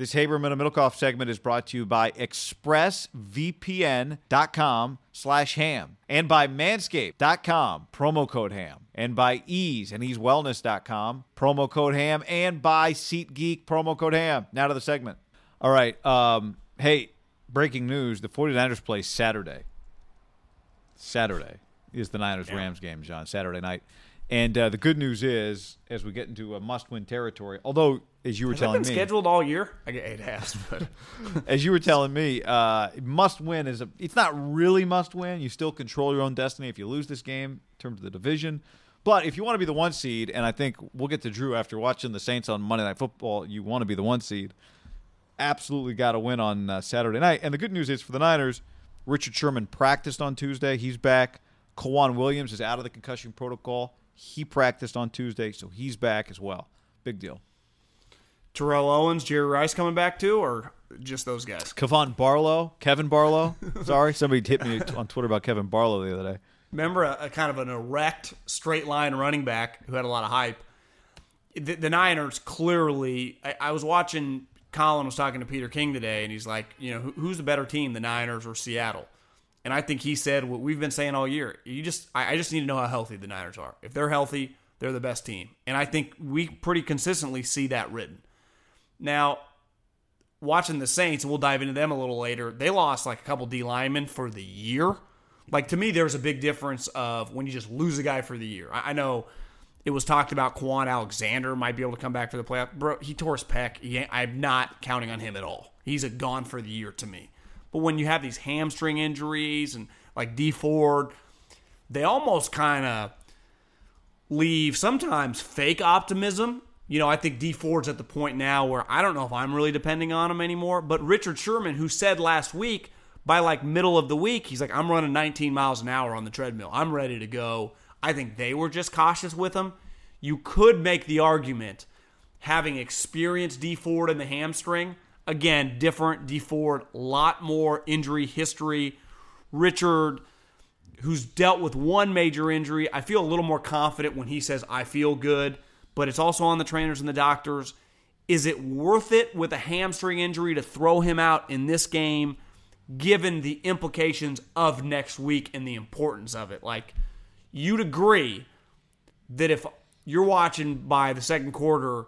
This Haberman and Middlekauff segment is brought to you by ExpressVPN.com slash ham and by Manscaped.com, promo code ham, and by Ease and EaseWellness.com, promo code ham, and by SeatGeek, promo code ham. Now to the segment. All right. Um, hey, breaking news. The 49ers play Saturday. Saturday is the Niners-Rams game, John, Saturday night. And uh, the good news is, as we get into a must-win territory, although as you were Has telling been me, scheduled all year? I get eight has, but as you were telling me, uh, must win is a. It's not really must win. You still control your own destiny if you lose this game in terms of the division. But if you want to be the one seed, and I think we'll get to Drew after watching the Saints on Monday Night Football, you want to be the one seed. Absolutely got to win on uh, Saturday night. And the good news is for the Niners, Richard Sherman practiced on Tuesday. He's back. K'Waun Williams is out of the concussion protocol. He practiced on Tuesday, so he's back as well. Big deal. Terrell Owens, Jerry Rice coming back too, or just those guys? Kevon Barlow, Kevin Barlow. Sorry, somebody hit me on Twitter about Kevin Barlow the other day. Remember a, a kind of an erect, straight line running back who had a lot of hype. The, the Niners clearly. I, I was watching. Colin was talking to Peter King today, and he's like, you know, who, who's the better team, the Niners or Seattle? And I think he said what we've been saying all year. You just, I, I just need to know how healthy the Niners are. If they're healthy, they're the best team, and I think we pretty consistently see that written. Now, watching the Saints, we'll dive into them a little later, they lost like a couple D linemen for the year. Like to me, there's a big difference of when you just lose a guy for the year. I, know it was talked about Kwon Alexander might be able to come back for the playoff. Bro, he tore his pec. He, I'm not counting on him at all. He's a gone for the year to me. But when you have these hamstring injuries and like Dee Ford, they almost kind of leave sometimes fake optimism. You know, I think Dee Ford's at the point now where I don't know if I'm really depending on him anymore. But Richard Sherman, who said last week by like middle of the week, he's like, I'm running 19 miles an hour on the treadmill. I'm ready to go. I think they were just cautious with him. You could make the argument having experienced Dee Ford in the hamstring. Again, different Dee Ford, lot more injury history. Richard, who's dealt with one major injury, I feel a little more confident when he says, I feel good, but it's also on the trainers and the doctors. Is it worth it with a hamstring injury to throw him out in this game, given the implications of next week and the importance of it? Like, you'd agree that if you're watching by the second quarter,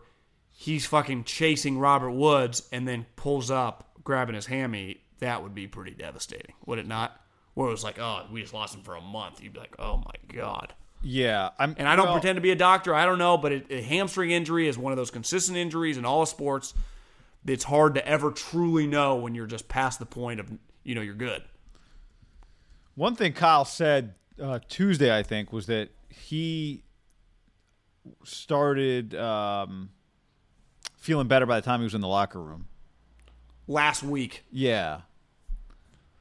he's fucking chasing Robert Woods and then pulls up, grabbing his hammy, that would be pretty devastating, would it not? Where it was like, oh, we just lost him for a month. You'd be like, oh my god. Yeah, I'm, And I don't well, pretend to be a doctor. I don't know, but it, a hamstring injury is one of those consistent injuries in all sports. It's hard to ever truly know when you're just past the point of you know you're good. One thing Kyle said uh, Tuesday, I think, was that he started um, feeling better by the time he was in the locker room. Last week, Yeah.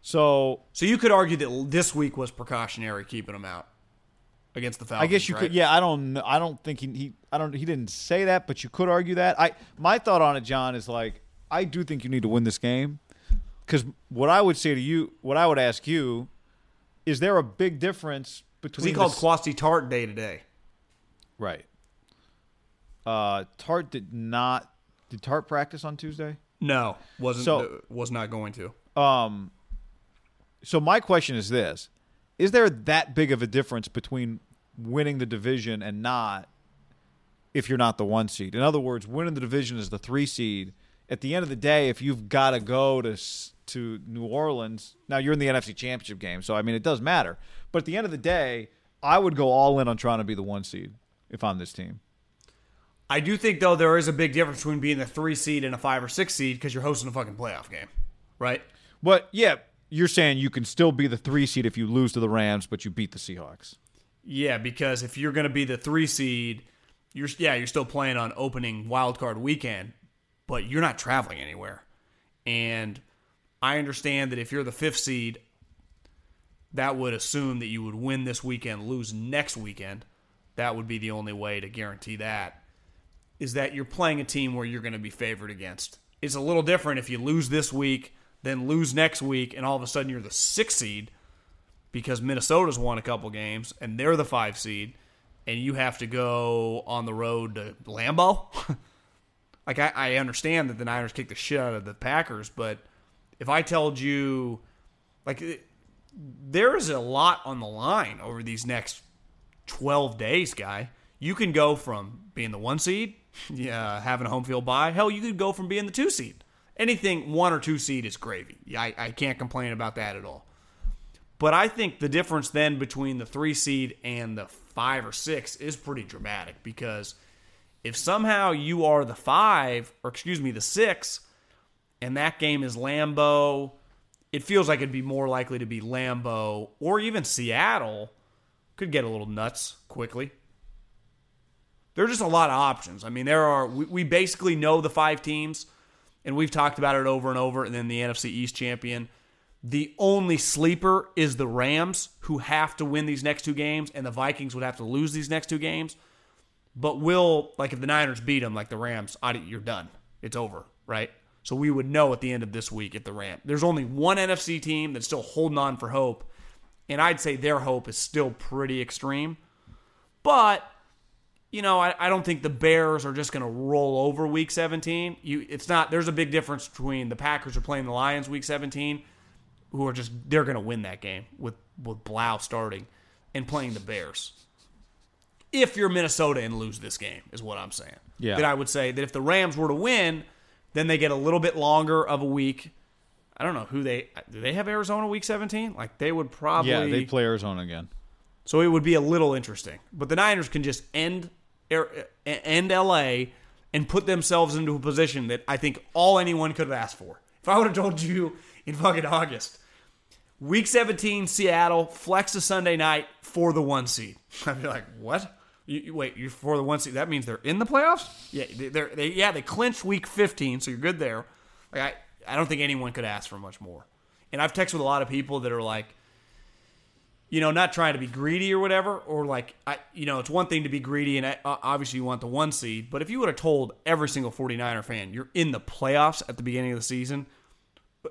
So so you could argue that this week was precautionary keeping him out. Against the Falcons. I guess you right? could. Yeah, I don't. know. I don't think he, he. I don't. He didn't say that, but you could argue that. I. My thought on it, John, is like I do think you need to win this game because what I would say to you, what I would ask you, is there a big difference between? Because he called s- Quasti Tartt day to day. right. Uh, Tartt did not. Did Tartt practice on Tuesday? No, wasn't So- was not going to. Um, so my question is this: Is there that big of a difference between winning the division and not? If you're not the one seed, in other words, winning the division is the three seed. At the end of the day, if you've got to go to to New Orleans, now you're in the NFC Championship game, so I mean it does matter. But at the end of the day, I would go all in on trying to be the one seed if I'm this team. I do think though there is a big difference between being the three seed and a five or six seed because you're hosting a fucking playoff game, right? But yeah, you're saying you can still be the three seed if you lose to the Rams, but you beat the Seahawks. Yeah, because if you're going to be the three seed, you're yeah you're still playing on opening wild card weekend, but you're not traveling anywhere. And I understand that if you're the fifth seed, that would assume that you would win this weekend, lose next weekend. That would be the only way to guarantee that. Is that you're playing a team where you're going to be favored against. It's a little different if you lose this week, then lose next week, and all of a sudden you're the sixth seed because Minnesota's won a couple games and they're the five seed, and you have to go on the road to Lambeau. like I, I understand that the Niners kick the shit out of the Packers, but if I told you, like, it- there is a lot on the line over these next twelve days, guy. You can go from being the one seed, yeah, having a home field bye. Hell, you could go from being the two seed. Anything one or two seed is gravy. I, I can't complain about that at all. But I think the difference then between the three seed and the five or six is pretty dramatic because if somehow you are the five, or excuse me, the six, and that game is Lambeau, it feels like it'd be more likely to be Lambeau or even Seattle could get a little nuts quickly. There's just a lot of options. I mean, there are, we, we basically know the five teams, and we've talked about it over and over, and then the NFC East champion. The only sleeper is the Rams, who have to win these next two games, and the Vikings would have to lose these next two games. But will, like, if the Niners beat them, like the Rams, you're done. It's over, right? So we would know at the end of this week if the Rams. There's only one NFC team that's still holding on for hope, and I'd say their hope is still pretty extreme. But you know, I, I don't think the Bears are just going to roll over Week 17. You, it's not. There's a big difference between the Packers are playing the Lions Week 17, who are just they're going to win that game with with Blough starting, and playing the Bears. If you're Minnesota and lose this game, is what I'm saying. Yeah. That I would say that if the Rams were to win, then they get a little bit longer of a week. I don't know who they do. They have Arizona Week 17. Like they would probably Yeah, they play Arizona again. so it would be a little interesting. But the Niners can just end End LA and put themselves into a position that I think all anyone could have asked for. If I would have told you in fucking August, week 17, Seattle, flex to Sunday night for the one seed, I'd be like, what? You, you- wait, you're for the one seed? That means they're in the playoffs? Yeah, they- they're, they yeah they clinched week 15, so you're good there. Like I, I don't think anyone could ask for much more. And I've texted with a lot of people that are like, you know, not trying to be greedy or whatever, or like, I, you know, it's one thing to be greedy and obviously you want the one seed, but if you would have told every single 49er fan you're in the playoffs at the beginning of the season,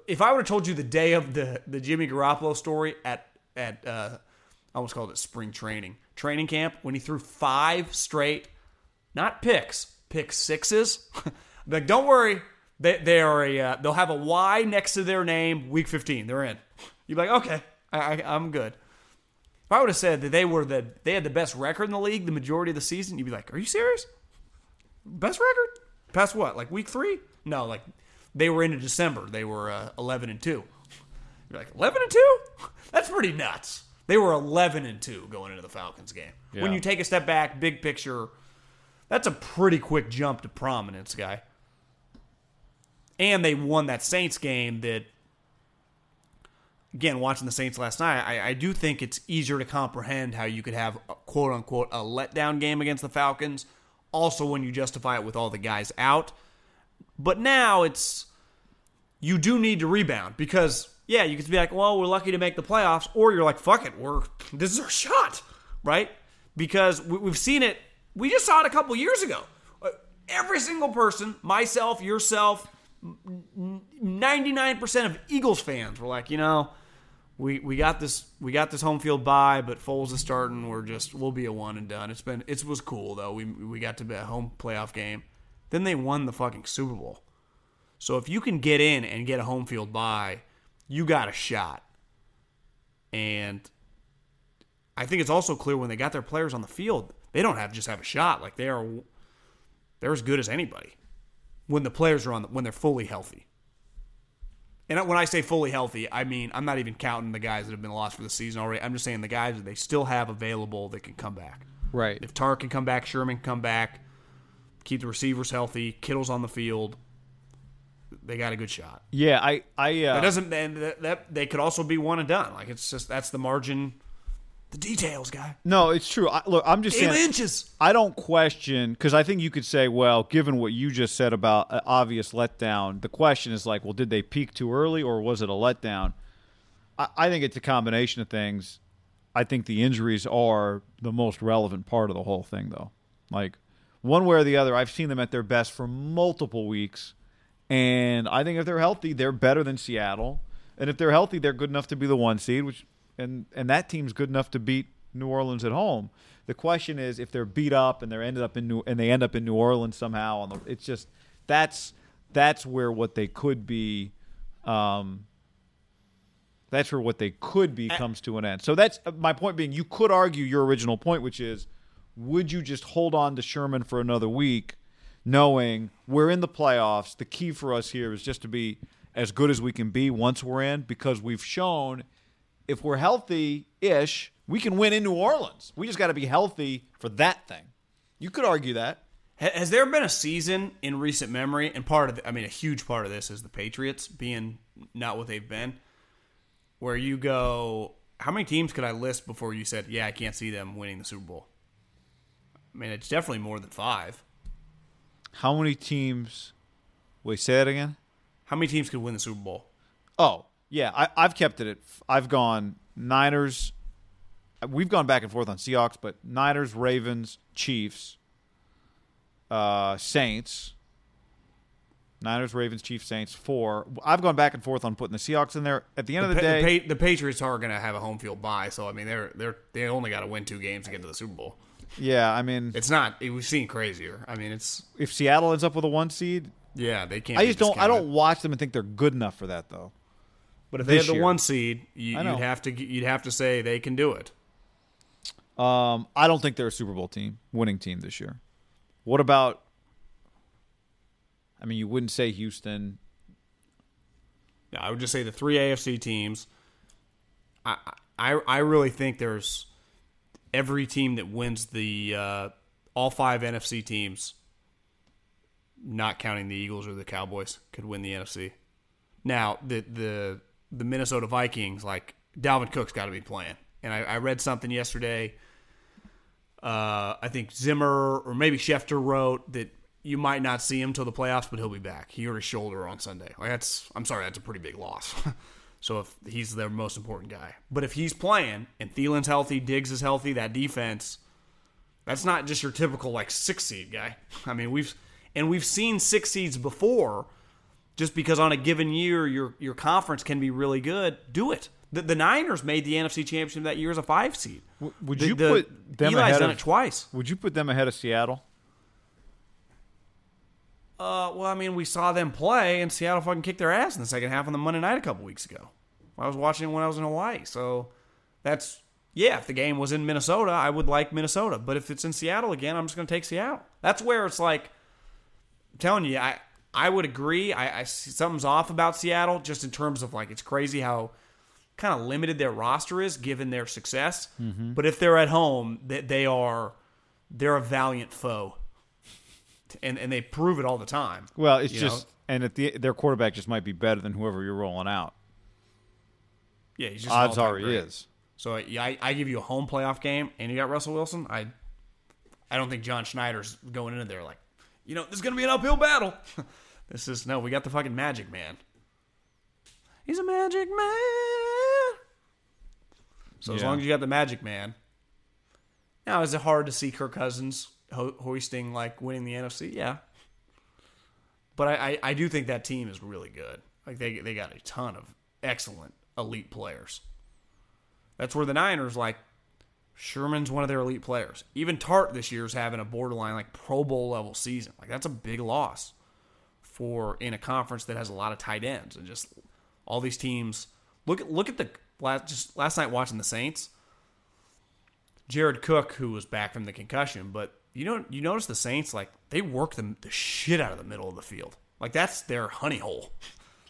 if I would have told you the day of the, the Jimmy Garoppolo story at, at, uh, I almost called it spring training, training camp, when he threw five straight, not picks, pick sixes, like, don't worry, they, they are a, uh, they'll have a Y next to their name week 15. They're in. You'd be like, okay, I, I, I'm good. If I would have said that they were the they had the best record in the league the majority of the season, you'd be like, "Are you serious? Best record? Past what? Like week three? No, like they were into December. They were uh, eleven and two. You're like eleven and two? That's pretty nuts. They were eleven and two going into the Falcons game. When you take a step back, big picture, that's a pretty quick jump to prominence, guy. And they won that Saints game that again, watching the Saints last night, I, I do think it's easier to comprehend how you could have a, quote unquote a letdown game against the Falcons. Also, when you justify it with all the guys out, but now it's you do need to rebound because yeah, you could be like, well, we're lucky to make the playoffs, or you're like, fuck it, we're this is our shot, right? because we, we've seen it. We just saw it a couple years ago. Uh, Every single person, myself, yourself, ninety nine percent of Eagles fans were like, you know, we we got this we got this home field bye, but Foles is starting. We're just we'll be a one and done. It's been it was cool though. We we got to be a home playoff game. Then they won the fucking Super Bowl. So if you can get in and get a home field bye, you got a shot. And I think it's also clear when they got their players on the field, they don't have just have a shot. Like they are they're as good as anybody when the players are on the, when they're fully healthy. And when I say fully healthy, I mean I'm not even counting the guys that have been lost for the season already. I'm just saying the guys that they still have available that can come back. Right. If Tartt can come back, Sherman can come back, keep the receivers healthy, Kittle's on the field, they got a good shot. Yeah, I I uh, That doesn't that, that they could also be one and done. Like it's just that's the margin, the details, guy. no, it's true. I, look, I'm just Game saying. inches. I don't question because I think you could say, well, given what you just said about an obvious letdown, the question is like, well, did they peak too early or was it a letdown? I, I think it's a combination of things. I think the injuries are the most relevant part of the whole thing, though. Like one way or the other, I've seen them at their best for multiple weeks, and I think if they're healthy, they're better than Seattle. And if they're healthy, they're good enough to be the one seed, which and and that team's good enough to beat New Orleans at home. The question is if they're beat up and they're ended up in New and they end up in New Orleans somehow. On the, it's just that's that's where what they could be. Um, that's where what they could be comes to an end. So that's uh, my point. Being, you could argue your original point, which is, would you just hold on to Sherman for another week, knowing we're in the playoffs? The key for us here is just to be as good as we can be once we're in, because we've shown if we're healthy ish, we can win in New Orleans. We just got to be healthy for that thing. You could argue that. Has there been a season in recent memory, and part of, the, I mean, a huge part of this is the Patriots being not what they've been, where you go, how many teams could I list before you said, yeah, I can't see them winning the Super Bowl? I mean, it's definitely more than five. How many teams? Wait, say that again. How many teams could win the Super Bowl? Oh, yeah, I, I've kept it at. I've gone Niners. We've gone back and forth on Seahawks, but Niners, Ravens, Chiefs, uh, Saints. Niners, Ravens, Chiefs, Saints. Four. I've gone back and forth on putting the Seahawks in there. At the end of the Pa- day, Pa- the Patriots are going to have a home field bye, so I mean, they're they're they only got to win two games to get to the Super Bowl. yeah, I mean, It's not. We've seen crazier. I mean, it's if Seattle ends up with a one seed, yeah, they can't. I just don't. I don't watch them and think they're good enough for that, though. But if they had the year. one seed, you, you'd have to you'd have to say they can do it. Um, I don't think they're a Super Bowl team, winning team this year. What about? I mean, you wouldn't say Houston. Yeah, I would just say the three AFC teams. I I I really think there's every team that wins the uh, all five NFC teams, not counting the Eagles or the Cowboys, could win the NFC. Now the the the Minnesota Vikings, like Dalvin Cook's got to be playing, and I, I read something yesterday. Uh, I think Zimmer or maybe Schefter wrote that you might not see him till the playoffs, but he'll be back. He hurt his shoulder on Sunday. Like that's I'm sorry, that's a pretty big loss. so if he's their most important guy, but if he's playing and Thielen's healthy, Diggs is healthy, that defense, that's not just your typical like six seed guy. I mean we've and we've seen six seeds before. Just because on a given year your your conference can be really good, do it. The, the Niners made the NFC Championship that year as a five seed. would The- you the- put them Eli's ahead done of- it twice. Would you put them ahead of Seattle? Uh, well, I mean, we saw them play, and Seattle fucking kicked their ass in the second half on the Monday night a couple weeks ago. I was watching it when I was in Hawaii, so that's yeah. If the game was in Minnesota, I would like Minnesota, but if it's in Seattle again, I'm just going to take Seattle. That's where it's like, I'm telling you, I I would agree. I, I see something's off about Seattle, just in terms of like it's crazy how kind of limited their roster is given their success. Mm-hmm. But if they're at home, they, they are they're a valiant foe, and and they prove it all the time. Well, it's just know? and at the their quarterback just might be better than whoever you're rolling out. yeah, he's just Odds are he is. So yeah, I, I give you a home playoff game, and you got Russell Wilson. I I don't think John Schneider's going into there like, you know, this is gonna be an uphill battle. this is no, we got the fucking Magic Man. He's a Magic Man. So as long as you got the Magic Man, Now, is it hard to see Kirk Cousins ho- hoisting like winning the NFC? Yeah, but I, I, I do think that team is really good. Like they they got a ton of excellent elite players. That's where the Niners like Sherman's one of their elite players. Even Tartt this year is having a borderline like Pro Bowl level season. Like that's a big loss for in a conference that has a lot of tight ends and just all these teams. Look at look at the last just last night watching the Saints. Jared Cook, who was back from the concussion, but you know you notice the Saints like they work the, the shit out of the middle of the field. Like that's their honey hole.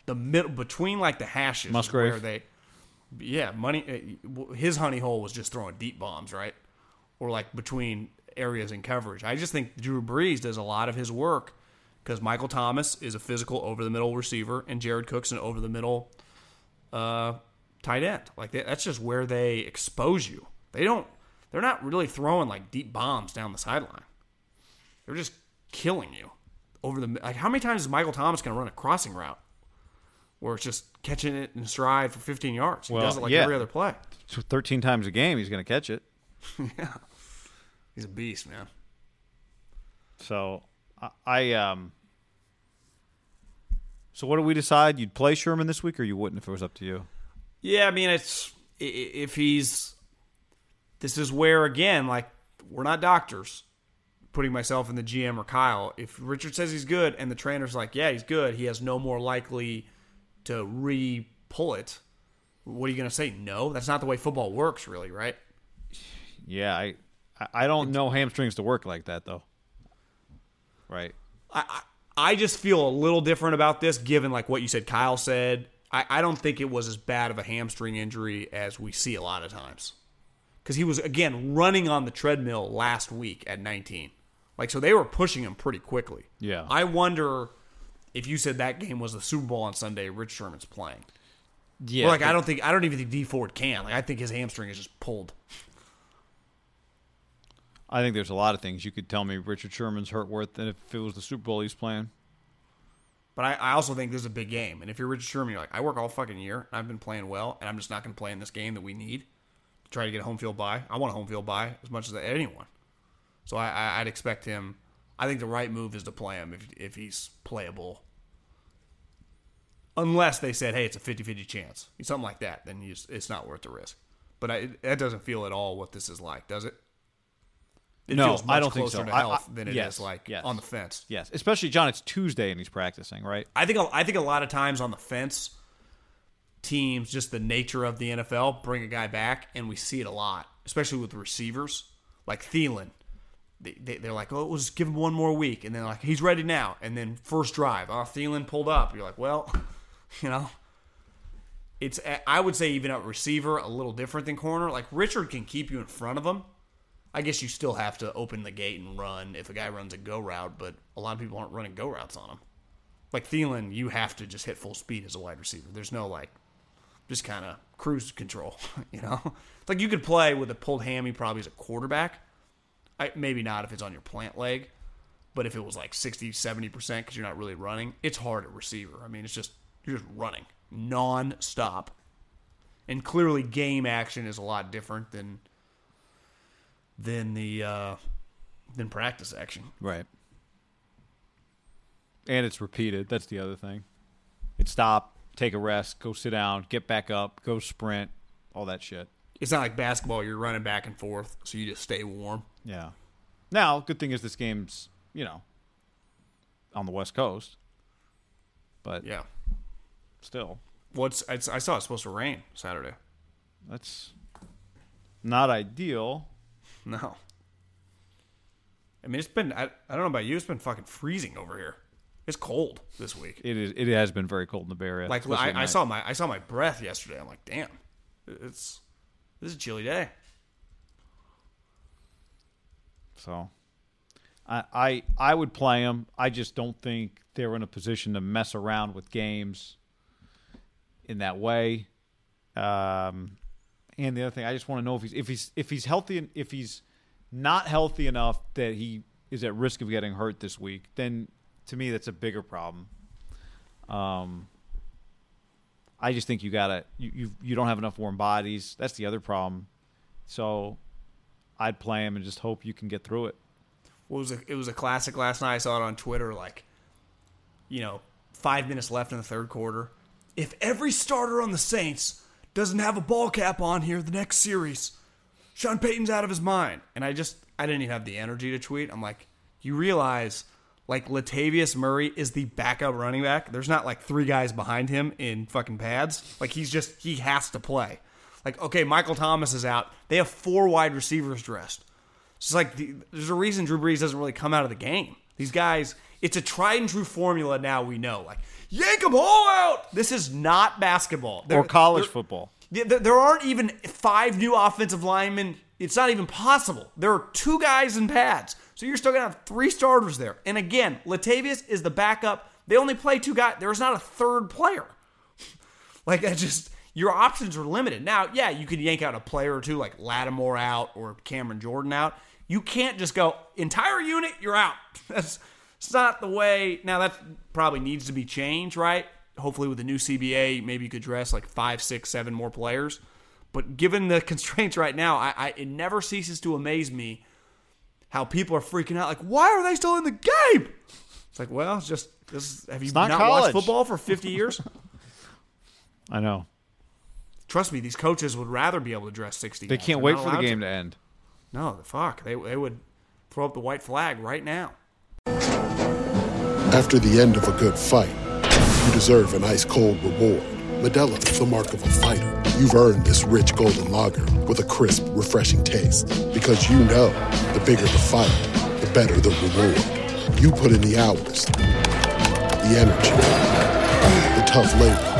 The middle between like the hashes Musgrave. where they yeah, money. uh, His honey hole was just throwing deep bombs, right? Or like between areas in coverage. I just think Drew Brees does a lot of his work because Michael Thomas is a physical over the middle receiver, and Jared Cook's an over the middle uh, tight end. Like that, that's just where they expose you. They don't. They're not really throwing like deep bombs down the sideline. They're just killing you over the. Like how many times is Michael Thomas going to run a crossing route? Where it's just catching it in stride for 15 yards. He does it like yeah. every other play. So 13 times a game, he's going to catch it. yeah. He's a beast, man. So I, I um. So what do we decide? You'd play Sherman this week, or you wouldn't if it was up to you? Yeah, I mean, it's if he's. This is where again, like we're not doctors. Putting myself in the GM or Kyle, if Richard says he's good and the trainer's like, yeah, he's good, he has no more likely to re pull it. What are you going to say? No, that's not the way football works, really, right? Yeah, I I- don't know hamstrings to work like that though. Right. I, I I just feel a little different about this, given like what you said, Kyle said. I, I don't think it was as bad of a hamstring injury as we see a lot of times, because he was again running on the treadmill last week at 19. Like so, they were pushing him pretty quickly. Yeah. I wonder if you said that game was the Super Bowl on Sunday, Rich Sherman's playing. Yeah. Or like I don't think I don't even think Dee Ford can. Like I think his hamstring is just pulled. I think there's a lot of things you could tell me Richard Sherman's hurt worth than if it was the Super Bowl he's playing. But I, I also think this is a big game. And if you're Richard Sherman, you're like, I work all fucking year. And I've been playing well, and I'm just not going to play in this game that we need to try to get a home field bye. I want a home field bye as much as anyone. So I, I, I'd expect him. I think the right move is to play him if, if he's playable. Unless they said, hey, it's a 50 50 chance. Something like that, then just, it's not worth the risk. But I, that doesn't feel at all what this is like, does it? It No, feels much I don't think closer so. to I- I- health than it is yes, like yes. on the fence. Yes, especially John. It's Tuesday and he's practicing, right? I think I think a lot of times on the fence, teams just the nature of the NFL bring a guy back, and we see it a lot, especially with receivers like Thielen. They, they, they're like, oh, we'll just give him one more week, and then like he's ready now, and then first drive, oh, Thielen pulled up. You're like, well, you know, it's I would say even at receiver a little different than corner. Like Richard can keep you in front of him. I guess you still have to open the gate and run if a guy runs a go route, but a lot of people aren't running go routes on him. Like Thielen, you have to just hit full speed as a wide receiver. There's no like just kind of cruise control, you know? It's like you could play with a pulled hammy probably as a quarterback. I, maybe not if it's on your plant leg, but if it was like 60, 70% because you're not really running, it's hard at receiver. I mean, it's just, you're just running non-stop. And clearly game action is a lot different than than the uh, than practice action. Right. And it's repeated. That's the other thing. It's stop, take a rest, go sit down, get back up, go sprint, all that shit. It's not like basketball; you're running back and forth, so you just stay warm. Yeah. Now, good thing is this game's, you know, on the West Coast. But Yeah. still, What's I, I saw it's supposed to rain Saturday. that's not ideal. No. I mean, it's been I, I don't know about you. It's been fucking freezing over here. It's cold this week. It is. It has been very cold in the Bay Area. Like I, I saw my I saw my breath yesterday. I'm like, damn, it's this is a chilly day. So, I, I I would play them. I just don't think they're in a position to mess around with games in that way. Um, and the other thing, I just want to know if he's if he's if he's healthy and if he's not healthy enough that he is at risk of getting hurt this week. Then to me, that's a bigger problem. Um, I just think you gotta you you you don't have enough warm bodies. That's the other problem. So I'd play him and just hope you can get through it. What was a, it was a classic last night. I saw it on Twitter. Like, you know, five minutes left in the third quarter. If every starter on the Saints doesn't have a ball cap on here the next series, Sean Payton's out of his mind. And I just I didn't even have the energy to tweet. I'm like, you realize like Latavius Murray is the backup running back. There's not like three guys behind him in fucking pads. Like he's just he has to play. Like okay, Michael Thomas is out. They have four wide receivers dressed. It's like the, there's a reason Drew Brees doesn't really come out of the game. These guys, it's a tried and true formula now. We know, like yank them all out. This is not basketball Or college football. there, there- there aren't even five new offensive linemen. It's not even possible. There are two guys in pads. So you're still going to have three starters there. And again, Latavius is the backup. They only play two guys. There's not a third player. like, I just, your options are limited. Now, yeah, you could yank out a player or two, like Lattimore out or Cameron Jordan out. You can't just go, entire unit, you're out. That's it's not the way. Now, that probably needs to be changed, right? Hopefully, with the new CBA, maybe you could dress like five, six, seven more players. But given the constraints right now, I, I it never ceases to amaze me how people are freaking out. Like, why are they still in the game? It's like, well, it's just this. Have you not not, college. watched football for fifty years? I know. Trust me, these coaches would rather be able to dress sixty. They guys. can't They're wait for the game to. to end. No, the fuck. They they would throw up the white flag right now. After the end of a good fight, you deserve an ice cold reward. Modelo is the mark of a fighter. You've earned this rich golden lager with a crisp, refreshing taste. Because you know the bigger the fight, the better the reward. You put in the hours, the energy, the tough labor.